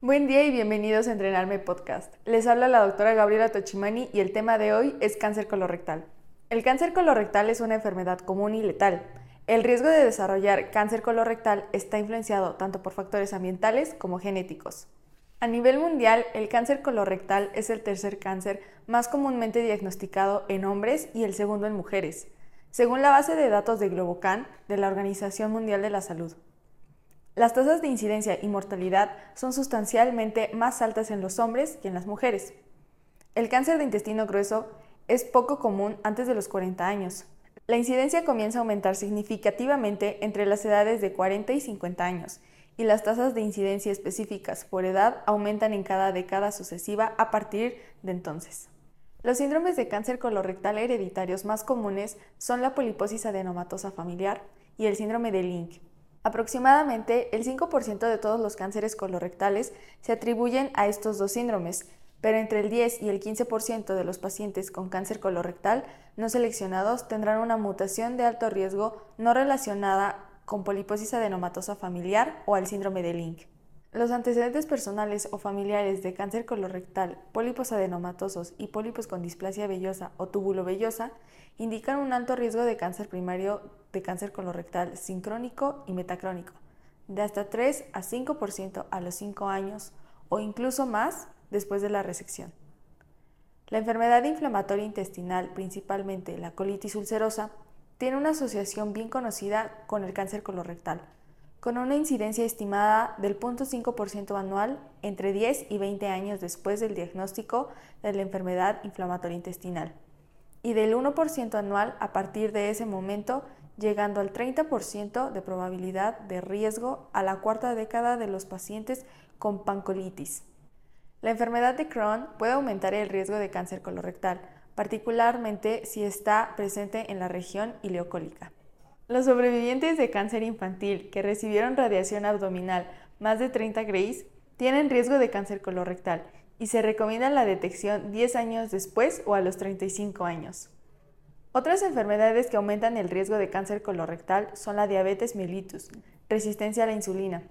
Buen día y bienvenidos a Entrenarme Podcast. Les habla la doctora Gabriela Tochimani y el tema de hoy es cáncer colorectal. El cáncer colorectal es una enfermedad común y letal. El riesgo de desarrollar cáncer colorectal está influenciado tanto por factores ambientales como genéticos. A nivel mundial, el cáncer colorectal es el tercer cáncer más comúnmente diagnosticado en hombres y el segundo en mujeres, según la base de datos de Globocan de la Organización Mundial de la Salud. Las tasas de incidencia y mortalidad son sustancialmente más altas en los hombres que en las mujeres. El cáncer de intestino grueso es poco común antes de los 40 años. La incidencia comienza a aumentar significativamente entre las edades de 40 y 50 años, y las tasas de incidencia específicas por edad aumentan en cada década sucesiva a partir de entonces. Los síndromes de cáncer colorectal hereditarios más comunes son la poliposis adenomatosa familiar y el síndrome de Lynch, Aproximadamente el 5% de todos los cánceres colorectales se atribuyen a estos dos síndromes, pero entre el 10 y el 15% de los pacientes con cáncer colorectal no seleccionados tendrán una mutación de alto riesgo no relacionada con poliposis adenomatosa familiar o al síndrome de Lynch. Los antecedentes personales o familiares de cáncer colorectal, pólipos adenomatosos y pólipos con displasia vellosa o túbulo vellosa indican un alto riesgo de cáncer primario de cáncer colorectal sincrónico y metacrónico, de hasta 3 a 5% a los 5 años o incluso más después de la resección. La enfermedad inflamatoria intestinal, principalmente la colitis ulcerosa, tiene una asociación bien conocida con el cáncer colorectal con una incidencia estimada del 0.5% anual entre 10 y 20 años después del diagnóstico de la enfermedad inflamatoria intestinal, y del 1% anual a partir de ese momento, llegando al 30% de probabilidad de riesgo a la cuarta década de los pacientes con pancolitis. La enfermedad de Crohn puede aumentar el riesgo de cáncer colorectal, particularmente si está presente en la región ileocólica. Los sobrevivientes de cáncer infantil que recibieron radiación abdominal más de 30 grays tienen riesgo de cáncer colorectal y se recomienda la detección 10 años después o a los 35 años. Otras enfermedades que aumentan el riesgo de cáncer colorectal son la diabetes mellitus, resistencia a la insulina,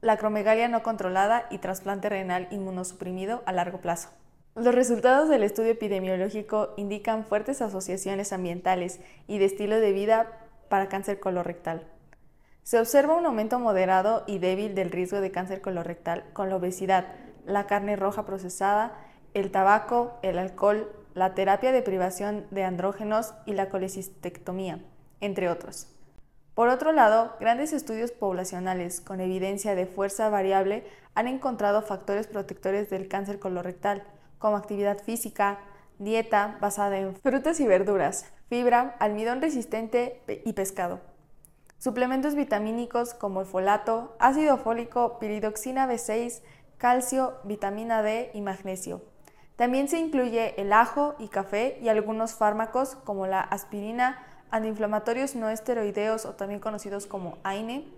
la acromegalia no controlada y trasplante renal inmunosuprimido a largo plazo. Los resultados del estudio epidemiológico indican fuertes asociaciones ambientales y de estilo de vida para cáncer colorectal. Se observa un aumento moderado y débil del riesgo de cáncer colorectal con la obesidad, la carne roja procesada, el tabaco, el alcohol, la terapia de privación de andrógenos y la colecistectomía, entre otros. Por otro lado, grandes estudios poblacionales con evidencia de fuerza variable han encontrado factores protectores del cáncer colorectal, como actividad física, dieta basada en frutas y verduras, fibra, almidón resistente y pescado. Suplementos vitamínicos como el folato, ácido fólico, piridoxina B6, calcio, vitamina D y magnesio. También se incluye el ajo y café y algunos fármacos como la aspirina, antiinflamatorios no esteroideos o también conocidos como AINE,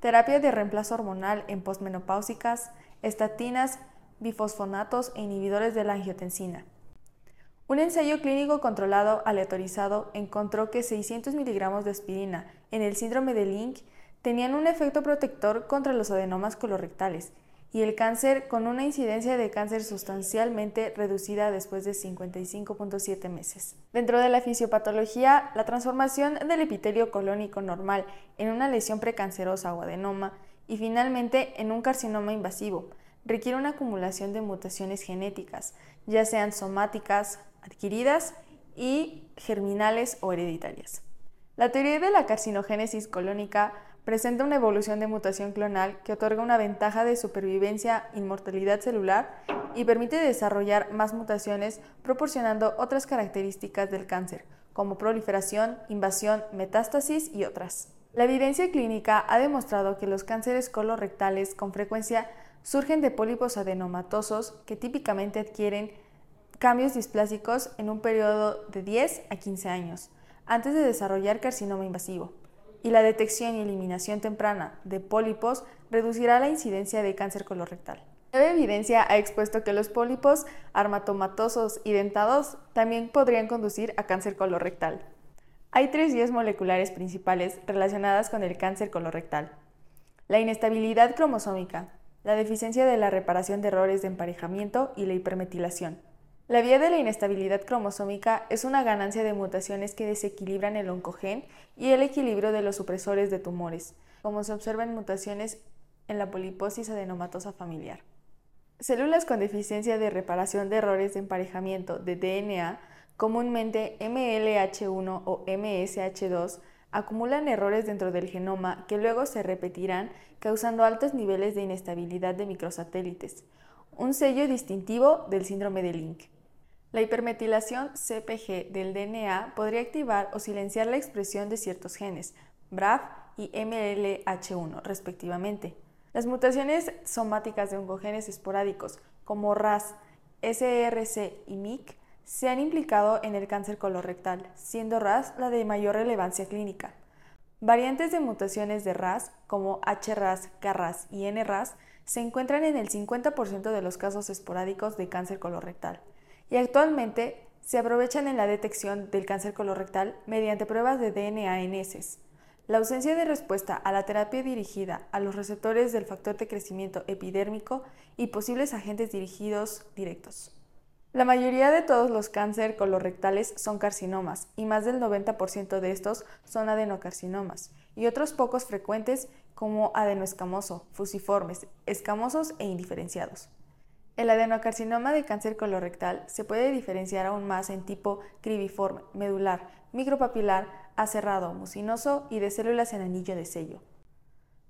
terapia de reemplazo hormonal en posmenopáusicas, estatinas, bifosfonatos e inhibidores de la angiotensina. Un ensayo clínico controlado aleatorizado encontró que 600 miligramos de aspirina en el síndrome de Lynch tenían un efecto protector contra los adenomas colorectales y el cáncer con una incidencia de cáncer sustancialmente reducida después de 55.7 meses. Dentro de la fisiopatología, la transformación del epitelio colónico normal en una lesión precancerosa o adenoma y finalmente en un carcinoma invasivo requiere una acumulación de mutaciones genéticas, ya sean somáticas, adquiridas y germinales o hereditarias. La teoría de la carcinogénesis colónica presenta una evolución de mutación clonal que otorga una ventaja de supervivencia, inmortalidad celular y permite desarrollar más mutaciones proporcionando otras características del cáncer, como proliferación, invasión, metástasis y otras. La evidencia clínica ha demostrado que los cánceres colorectales con frecuencia surgen de pólipos adenomatosos que típicamente adquieren cambios displásicos en un periodo de 10 a 15 años, antes de desarrollar carcinoma invasivo. Y la detección y eliminación temprana de pólipos reducirá la incidencia de cáncer colorectal. La evidencia ha expuesto que los pólipos armatomatosos y dentados también podrían conducir a cáncer colorectal. Hay tres vías moleculares principales relacionadas con el cáncer colorectal. La inestabilidad cromosómica, la deficiencia de la reparación de errores de emparejamiento y la hipermetilación. La vía de la inestabilidad cromosómica es una ganancia de mutaciones que desequilibran el oncogen y el equilibrio de los supresores de tumores, como se observa en mutaciones en la poliposis adenomatosa familiar. Células con deficiencia de reparación de errores de emparejamiento de DNA, comúnmente MLH1 o MSH2, acumulan errores dentro del genoma que luego se repetirán causando altos niveles de inestabilidad de microsatélites, un sello distintivo del síndrome de Link. La hipermetilación CPG del DNA podría activar o silenciar la expresión de ciertos genes, BRAF y MLH1 respectivamente. Las mutaciones somáticas de oncogenes esporádicos como RAS, SRC y MIC se han implicado en el cáncer colorectal, siendo RAS la de mayor relevancia clínica. Variantes de mutaciones de RAS, como HRAS, KRAS y NRAS, se encuentran en el 50% de los casos esporádicos de cáncer colorectal y actualmente se aprovechan en la detección del cáncer colorectal mediante pruebas de DNA en heces. La ausencia de respuesta a la terapia dirigida a los receptores del factor de crecimiento epidérmico y posibles agentes dirigidos directos. La mayoría de todos los cáncer colorectales son carcinomas y más del 90% de estos son adenocarcinomas y otros pocos frecuentes como adenoescamoso, fusiformes, escamosos e indiferenciados. El adenocarcinoma de cáncer colorectal se puede diferenciar aún más en tipo cribiforme, medular, micropapilar, acerrado, mucinoso y de células en anillo de sello.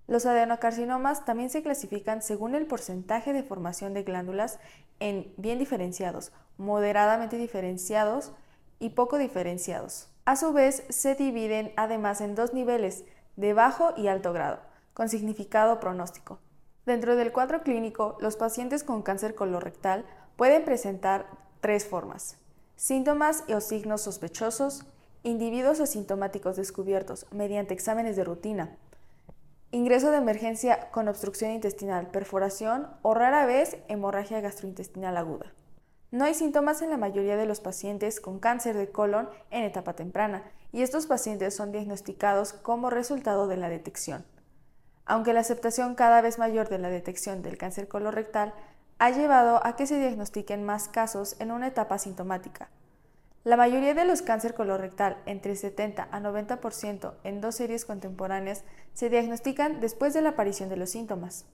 Los adenocarcinomas también se clasifican según el porcentaje de formación de glándulas en bien diferenciados, moderadamente diferenciados y poco diferenciados. A su vez, se dividen además en dos niveles, de bajo y alto grado, con significado pronóstico. Dentro del cuadro clínico, los pacientes con cáncer colorectal pueden presentar tres formas. Síntomas o signos sospechosos, individuos asintomáticos descubiertos mediante exámenes de rutina, ingreso de emergencia con obstrucción intestinal, perforación o rara vez hemorragia gastrointestinal aguda. No hay síntomas en la mayoría de los pacientes con cáncer de colon en etapa temprana y estos pacientes son diagnosticados como resultado de la detección. Aunque la aceptación cada vez mayor de la detección del cáncer colorectal ha llevado a que se diagnostiquen más casos en una etapa sintomática, la mayoría de los cáncer colorectal, entre 70 a 90% en dos series contemporáneas, se diagnostican después de la aparición de los síntomas.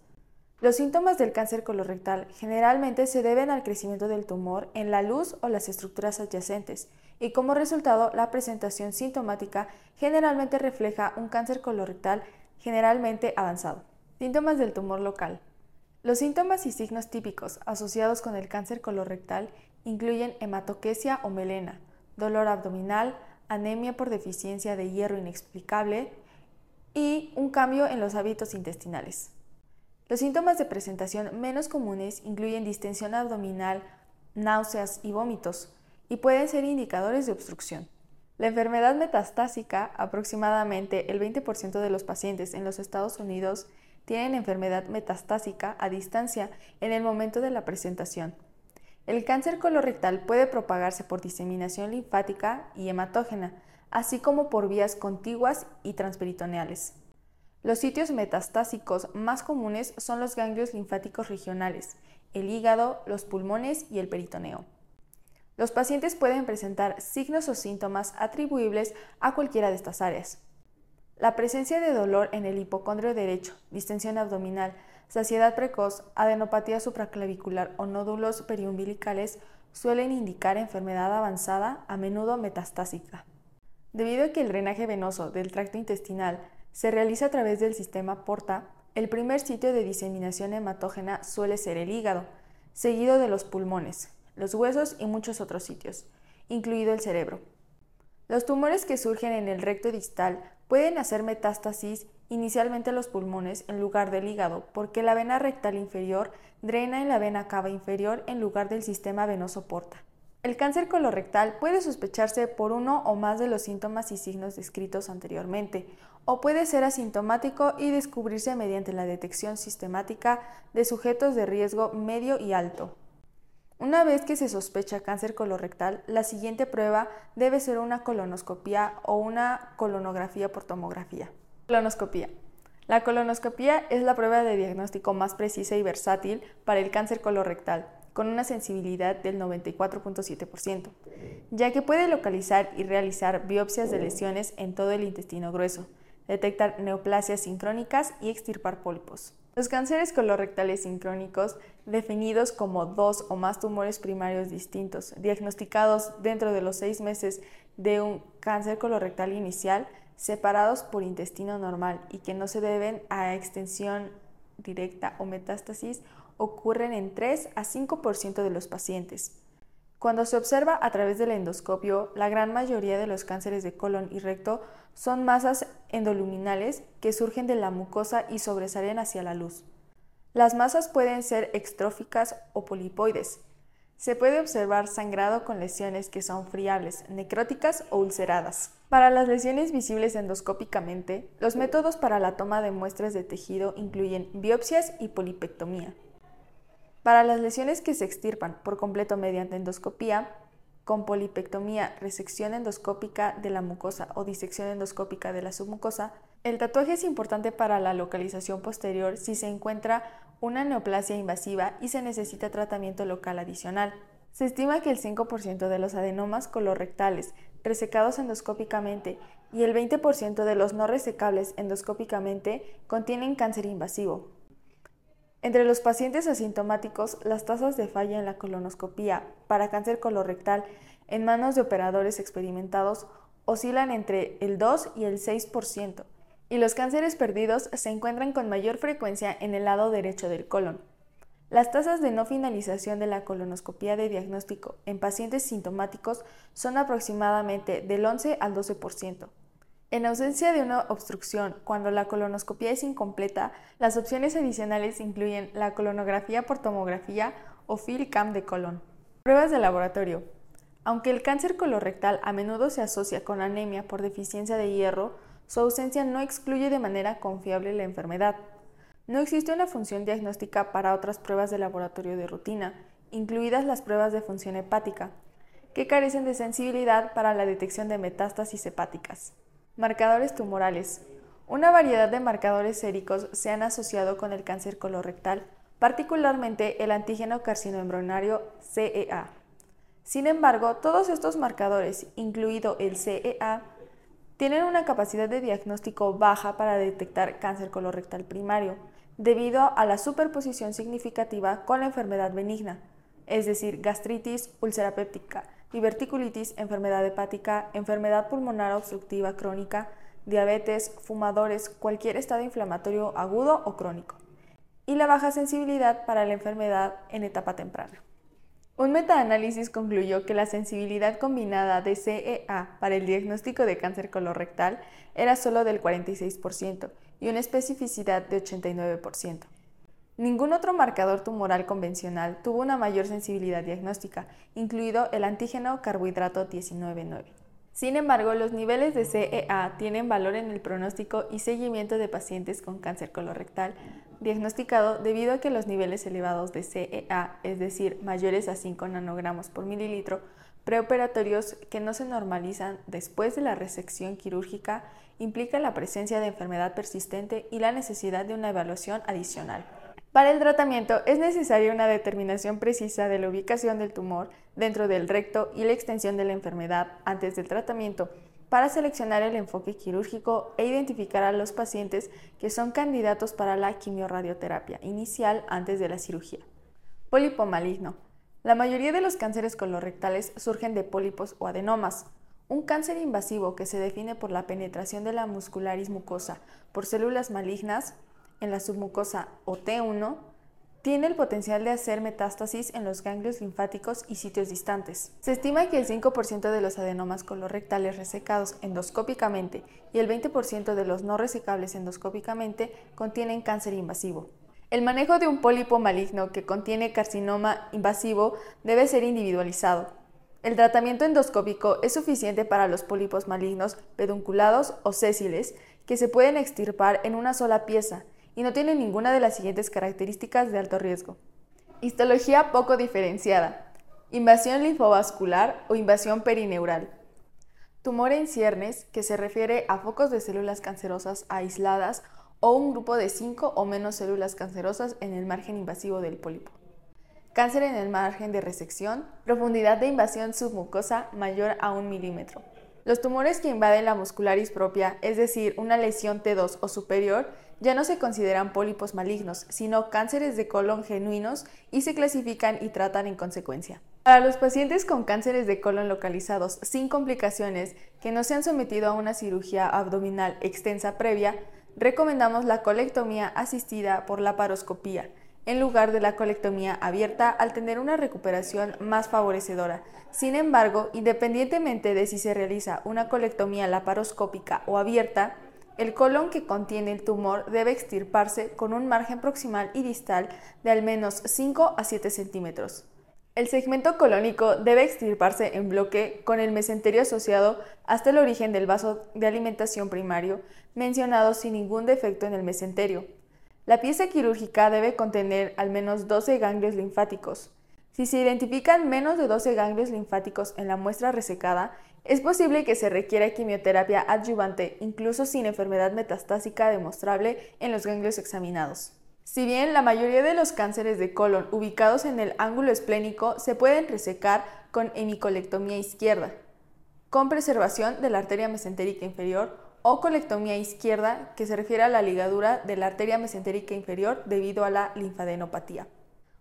Los síntomas del cáncer colorectal generalmente se deben al crecimiento del tumor en la luz o las estructuras adyacentes y como resultado la presentación sintomática generalmente refleja un cáncer colorectal generalmente avanzado. Síntomas del tumor local. Los síntomas y signos típicos asociados con el cáncer colorectal incluyen hematoquesia o melena, dolor abdominal, anemia por deficiencia de hierro inexplicable y un cambio en los hábitos intestinales. Los síntomas de presentación menos comunes incluyen distensión abdominal, náuseas y vómitos, y pueden ser indicadores de obstrucción. La enfermedad metastásica, aproximadamente el 20% de los pacientes en los Estados Unidos tienen enfermedad metastásica a distancia en el momento de la presentación. El cáncer colorectal puede propagarse por diseminación linfática y hematógena, así como por vías contiguas y transperitoneales. Los sitios metastásicos más comunes son los ganglios linfáticos regionales, el hígado, los pulmones y el peritoneo. Los pacientes pueden presentar signos o síntomas atribuibles a cualquiera de estas áreas. La presencia de dolor en el hipocondrio derecho, distensión abdominal, saciedad precoz, adenopatía supraclavicular o nódulos periumbilicales suelen indicar enfermedad avanzada, a menudo metastásica. Debido a que el drenaje venoso del tracto intestinal se realiza a través del sistema porta, el primer sitio de diseminación hematógena suele ser el hígado, seguido de los pulmones, los huesos y muchos otros sitios, incluido el cerebro. Los tumores que surgen en el recto distal pueden hacer metástasis inicialmente a los pulmones en lugar del hígado, porque la vena rectal inferior drena en la vena cava inferior en lugar del sistema venoso porta. El cáncer colorectal puede sospecharse por uno o más de los síntomas y signos descritos anteriormente, o puede ser asintomático y descubrirse mediante la detección sistemática de sujetos de riesgo medio y alto. Una vez que se sospecha cáncer colorectal, la siguiente prueba debe ser una colonoscopia o una colonografía por tomografía. Colonoscopía. La colonoscopia es la prueba de diagnóstico más precisa y versátil para el cáncer colorectal, con una sensibilidad del 94.7%, ya que puede localizar y realizar biopsias de lesiones en todo el intestino grueso, detectar neoplasias sincrónicas y extirpar pólipos. Los cánceres colorectales sincrónicos, definidos como dos o más tumores primarios distintos, diagnosticados dentro de los seis meses de un cáncer colorectal inicial, separados por intestino normal y que no se deben a extensión directa o metástasis, ocurren en 3 a 5% de los pacientes. Cuando se observa a través del endoscopio, la gran mayoría de los cánceres de colon y recto son masas endoluminales que surgen de la mucosa y sobresalen hacia la luz. Las masas pueden ser extróficas o polipoides. Se puede observar sangrado con lesiones que son friables, necróticas o ulceradas. Para las lesiones visibles endoscópicamente, los métodos para la toma de muestras de tejido incluyen biopsias y polipectomía. Para las lesiones que se extirpan por completo mediante endoscopía, con polipectomía, resección endoscópica de la mucosa o disección endoscópica de la submucosa, el tatuaje es importante para la localización posterior si se encuentra una neoplasia invasiva y se necesita tratamiento local adicional. Se estima que el 5% de los adenomas colorectales resecados endoscópicamente y el 20% de los no resecables endoscópicamente contienen cáncer invasivo. Entre los pacientes asintomáticos, las tasas de falla en la colonoscopía para cáncer colorectal en manos de operadores experimentados oscilan entre el 2 y el 6%, y los cánceres perdidos se encuentran con mayor frecuencia en el lado derecho del colon. Las tasas de no finalización de la colonoscopía de diagnóstico en pacientes sintomáticos son aproximadamente del 11 al 12%. En ausencia de una obstrucción, cuando la colonoscopia es incompleta, las opciones adicionales incluyen la colonografía por tomografía o FIL-CAM de colon. Pruebas de laboratorio. Aunque el cáncer colorectal a menudo se asocia con anemia por deficiencia de hierro, su ausencia no excluye de manera confiable la enfermedad. No existe una función diagnóstica para otras pruebas de laboratorio de rutina, incluidas las pruebas de función hepática, que carecen de sensibilidad para la detección de metástasis hepáticas. Marcadores tumorales. Una variedad de marcadores séricos se han asociado con el cáncer colorectal, particularmente el antígeno carcinoembrionario CEA. Sin embargo, todos estos marcadores, incluido el CEA, tienen una capacidad de diagnóstico baja para detectar cáncer colorectal primario, debido a la superposición significativa con la enfermedad benigna, es decir, gastritis, úlcera péptica, diverticulitis, enfermedad hepática, enfermedad pulmonar obstructiva crónica, diabetes, fumadores, cualquier estado inflamatorio agudo o crónico, y la baja sensibilidad para la enfermedad en etapa temprana. Un metaanálisis concluyó que la sensibilidad combinada de CEA para el diagnóstico de cáncer colorectal era solo del 46% y una especificidad de 89%. Ningún otro marcador tumoral convencional tuvo una mayor sensibilidad diagnóstica, incluido el antígeno carbohidrato 19-9. Sin embargo, los niveles de CEA tienen valor en el pronóstico y seguimiento de pacientes con cáncer colorectal diagnosticado debido a que los niveles elevados de CEA, es decir, mayores a 5 nanogramos por mililitro, preoperatorios que no se normalizan después de la resección quirúrgica, implica la presencia de enfermedad persistente y la necesidad de una evaluación adicional. Para el tratamiento es necesaria una determinación precisa de la ubicación del tumor dentro del recto y la extensión de la enfermedad antes del tratamiento para seleccionar el enfoque quirúrgico e identificar a los pacientes que son candidatos para la quimiorradioterapia inicial antes de la cirugía. Pólipo maligno. La mayoría de los cánceres colorectales surgen de pólipos o adenomas. Un cáncer invasivo que se define por la penetración de la muscularis mucosa por células malignas en la submucosa o T1 tiene el potencial de hacer metástasis en los ganglios linfáticos y sitios distantes. Se estima que el 5% de los adenomas colorectales resecados endoscópicamente y el 20% de los no resecables endoscópicamente contienen cáncer invasivo. El manejo de un pólipo maligno que contiene carcinoma invasivo debe ser individualizado. El tratamiento endoscópico es suficiente para los pólipos malignos pedunculados o sésiles que se pueden extirpar en una sola pieza y no tiene ninguna de las siguientes características de alto riesgo. Histología poco diferenciada, invasión linfovascular o invasión perineural. Tumor en ciernes, que se refiere a focos de células cancerosas aisladas o un grupo de 5 o menos células cancerosas en el margen invasivo del pólipo. Cáncer en el margen de resección, profundidad de invasión submucosa mayor a un milímetro. Los tumores que invaden la muscularis propia, es decir, una lesión T2 o superior, ya no se consideran pólipos malignos, sino cánceres de colon genuinos y se clasifican y tratan en consecuencia. Para los pacientes con cánceres de colon localizados sin complicaciones que no se han sometido a una cirugía abdominal extensa previa, recomendamos la colectomía asistida por la paroscopía, en lugar de la colectomía abierta al tener una recuperación más favorecedora. Sin embargo, independientemente de si se realiza una colectomía laparoscópica o abierta, el colon que contiene el tumor debe extirparse con un margen proximal y distal de al menos 5 a 7 centímetros. El segmento colónico debe extirparse en bloque con el mesenterio asociado hasta el origen del vaso de alimentación primario, mencionado sin ningún defecto en el mesenterio. La pieza quirúrgica debe contener al menos 12 ganglios linfáticos. Si se identifican menos de 12 ganglios linfáticos en la muestra resecada, es posible que se requiera quimioterapia adyuvante, incluso sin enfermedad metastásica demostrable en los ganglios examinados. Si bien la mayoría de los cánceres de colon ubicados en el ángulo esplénico se pueden resecar con hemicolectomía izquierda, con preservación de la arteria mesentérica inferior o colectomía izquierda, que se refiere a la ligadura de la arteria mesentérica inferior debido a la linfadenopatía.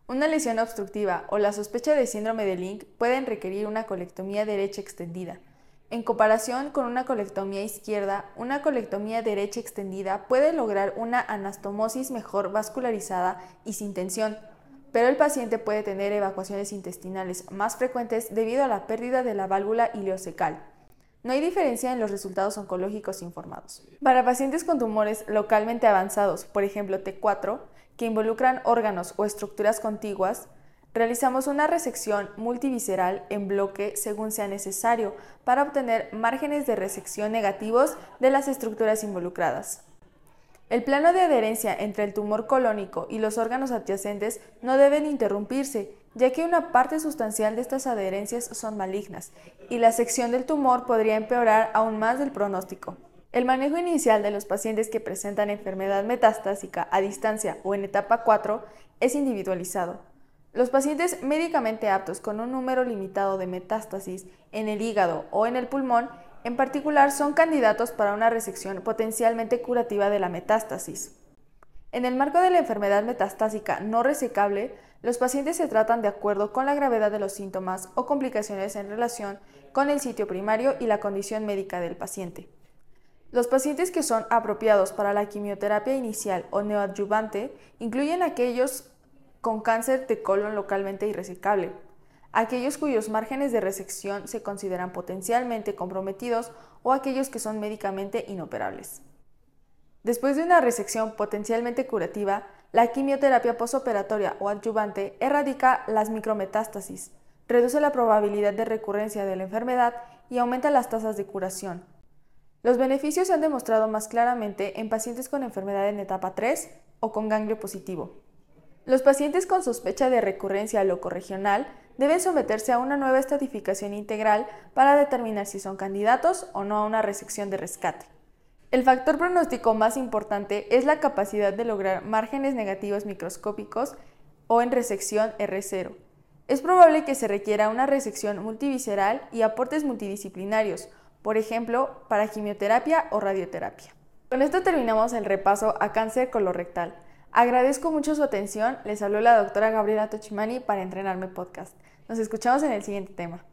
Una lesión obstructiva o la sospecha de síndrome de Link pueden requerir una colectomía derecha extendida, en comparación con una colectomía izquierda, una colectomía derecha extendida puede lograr una anastomosis mejor vascularizada y sin tensión, pero el paciente puede tener evacuaciones intestinales más frecuentes debido a la pérdida de la válvula ileocecal. No hay diferencia en los resultados oncológicos informados. Para pacientes con tumores localmente avanzados, por ejemplo T4, que involucran órganos o estructuras contiguas, Realizamos una resección multivisceral en bloque según sea necesario para obtener márgenes de resección negativos de las estructuras involucradas. El plano de adherencia entre el tumor colónico y los órganos adyacentes no deben interrumpirse, ya que una parte sustancial de estas adherencias son malignas, y la sección del tumor podría empeorar aún más el pronóstico. El manejo inicial de los pacientes que presentan enfermedad metastásica a distancia o en etapa 4 es individualizado. Los pacientes médicamente aptos con un número limitado de metástasis en el hígado o en el pulmón, en particular, son candidatos para una resección potencialmente curativa de la metástasis. En el marco de la enfermedad metastásica no resecable, los pacientes se tratan de acuerdo con la gravedad de los síntomas o complicaciones en relación con el sitio primario y la condición médica del paciente. Los pacientes que son apropiados para la quimioterapia inicial o neoadyuvante incluyen aquellos con cáncer de colon localmente irresecable, aquellos cuyos márgenes de resección se consideran potencialmente comprometidos o aquellos que son médicamente inoperables. Después de una resección potencialmente curativa, la quimioterapia posoperatoria o adyuvante erradica las micrometástasis, reduce la probabilidad de recurrencia de la enfermedad y aumenta las tasas de curación. Los beneficios se han demostrado más claramente en pacientes con enfermedad en etapa 3 o con ganglio positivo. Los pacientes con sospecha de recurrencia locorregional deben someterse a una nueva estratificación integral para determinar si son candidatos o no a una resección de rescate. El factor pronóstico más importante es la capacidad de lograr márgenes negativos microscópicos o en resección R0. Es probable que se requiera una resección multivisceral y aportes multidisciplinarios, por ejemplo, para quimioterapia o radioterapia. Con esto terminamos el repaso a cáncer colorectal. Agradezco mucho su atención. Les habló la doctora Gabriela Tochimani para Entrenarme Podcast. Nos escuchamos en el siguiente tema.